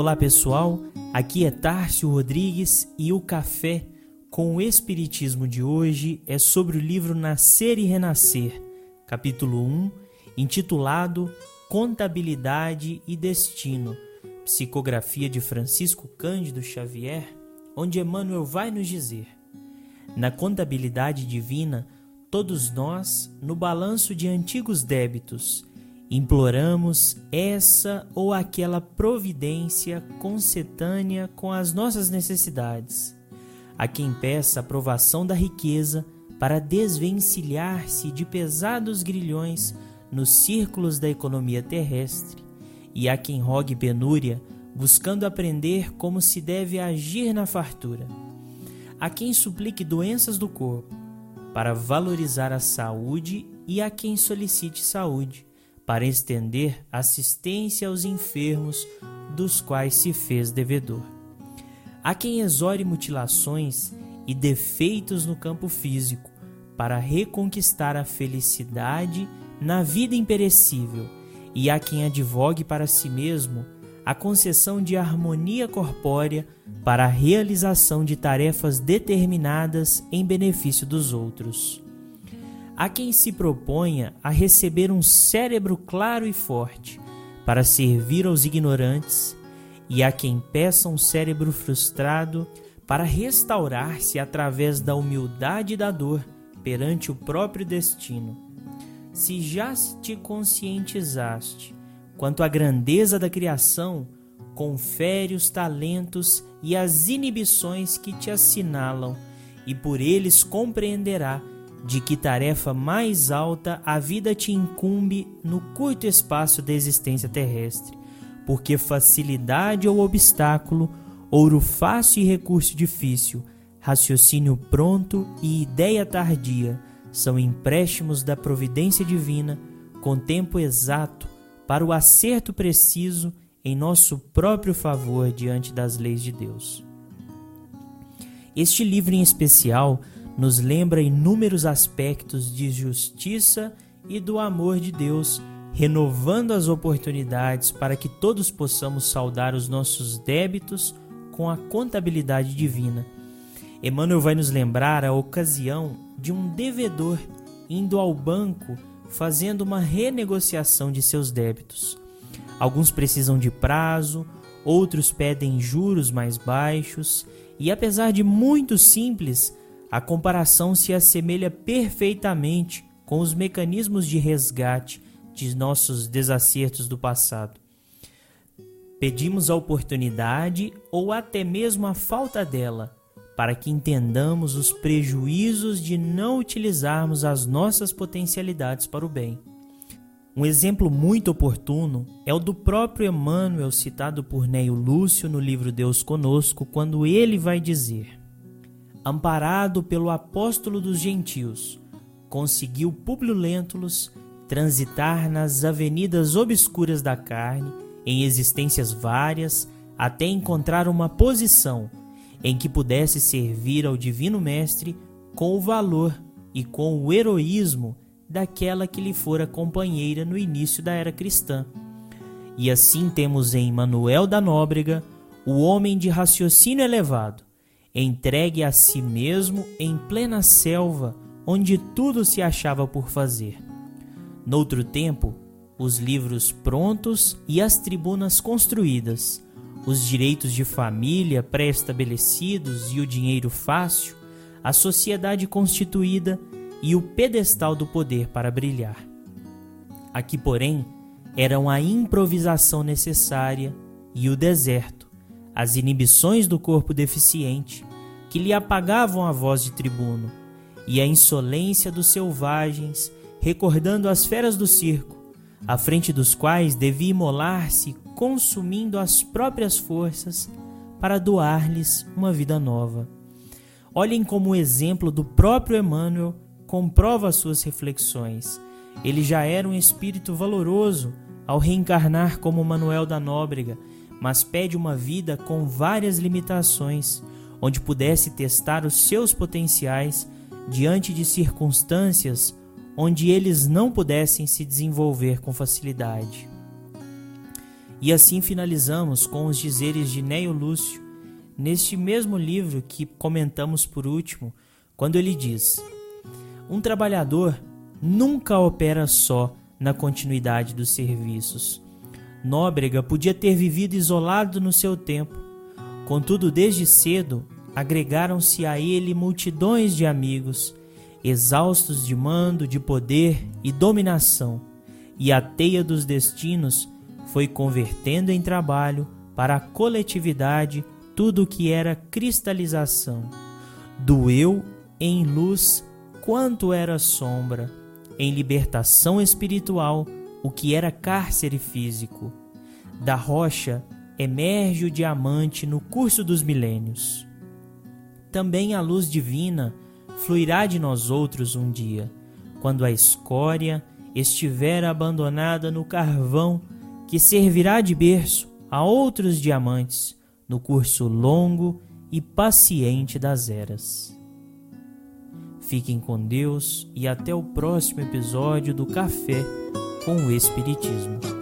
Olá pessoal, aqui é Tárcio Rodrigues e o café com o Espiritismo de hoje é sobre o livro Nascer e Renascer, capítulo 1, intitulado Contabilidade e Destino, psicografia de Francisco Cândido Xavier, onde Emmanuel vai nos dizer: Na contabilidade divina, todos nós, no balanço de antigos débitos, imploramos essa ou aquela providência concetânea com as nossas necessidades. A quem peça a provação da riqueza para desvencilhar-se de pesados grilhões nos círculos da economia terrestre, e a quem rogue penúria, buscando aprender como se deve agir na fartura. A quem suplique doenças do corpo, para valorizar a saúde e a quem solicite saúde, para estender assistência aos enfermos dos quais se fez devedor. Há quem exore mutilações e defeitos no campo físico para reconquistar a felicidade na vida imperecível, e há quem advogue para si mesmo a concessão de harmonia corpórea para a realização de tarefas determinadas em benefício dos outros. Há quem se proponha a receber um cérebro claro e forte para servir aos ignorantes, e há quem peça um cérebro frustrado para restaurar-se através da humildade e da dor perante o próprio destino. Se já te conscientizaste quanto à grandeza da criação, confere os talentos e as inibições que te assinalam, e por eles compreenderá de que tarefa mais alta a vida te incumbe no curto espaço da existência terrestre, porque facilidade ou obstáculo, ouro fácil e recurso difícil, raciocínio pronto e ideia tardia são empréstimos da providência divina com tempo exato para o acerto preciso em nosso próprio favor diante das leis de Deus. Este livro em especial nos lembra inúmeros aspectos de justiça e do amor de Deus, renovando as oportunidades para que todos possamos saldar os nossos débitos com a contabilidade divina. Emmanuel vai nos lembrar a ocasião de um devedor indo ao banco fazendo uma renegociação de seus débitos. Alguns precisam de prazo, outros pedem juros mais baixos, e apesar de muito simples, a comparação se assemelha perfeitamente com os mecanismos de resgate de nossos desacertos do passado. Pedimos a oportunidade ou até mesmo a falta dela para que entendamos os prejuízos de não utilizarmos as nossas potencialidades para o bem. Um exemplo muito oportuno é o do próprio Emmanuel, citado por Neio Lúcio no livro Deus Conosco, quando ele vai dizer: Amparado pelo apóstolo dos gentios, conseguiu Públio Lentulus transitar nas avenidas obscuras da carne, em existências várias, até encontrar uma posição em que pudesse servir ao Divino Mestre com o valor e com o heroísmo daquela que lhe fora companheira no início da era cristã. E assim temos em Manuel da Nóbrega o homem de raciocínio elevado, entregue a si mesmo em plena selva onde tudo se achava por fazer. Noutro tempo, os livros prontos e as tribunas construídas, os direitos de família pré-estabelecidos e o dinheiro fácil, a sociedade constituída e o pedestal do poder para brilhar. Aqui, porém, eram a improvisação necessária e o deserto, as inibições do corpo deficiente, que lhe apagavam a voz de tribuno, e a insolência dos selvagens, recordando as feras do circo, à frente dos quais devia imolar-se, consumindo as próprias forças para doar-lhes uma vida nova. Olhem como o exemplo do próprio Emmanuel comprova suas reflexões. Ele já era um espírito valoroso ao reencarnar como Manuel da Nóbrega, mas pede uma vida com várias limitações, onde pudesse testar os seus potenciais diante de circunstâncias onde eles não pudessem se desenvolver com facilidade. E assim finalizamos com os dizeres de Neio Lúcio, neste mesmo livro que comentamos por último, quando ele diz: Um trabalhador nunca opera só na continuidade dos serviços. Nóbrega podia ter vivido isolado no seu tempo, contudo, desde cedo agregaram-se a ele multidões de amigos, exaustos de mando, de poder e dominação, e a teia dos destinos foi convertendo em trabalho para a coletividade tudo o que era cristalização. Do eu em luz, quanto era sombra, em libertação espiritual, o que era cárcere físico. Da rocha emerge o diamante no curso dos milênios. Também a luz divina fluirá de nós outros um dia, quando a escória estiver abandonada no carvão que servirá de berço a outros diamantes no curso longo e paciente das eras. Fiquem com Deus e até o próximo episódio do Café com o Espiritismo.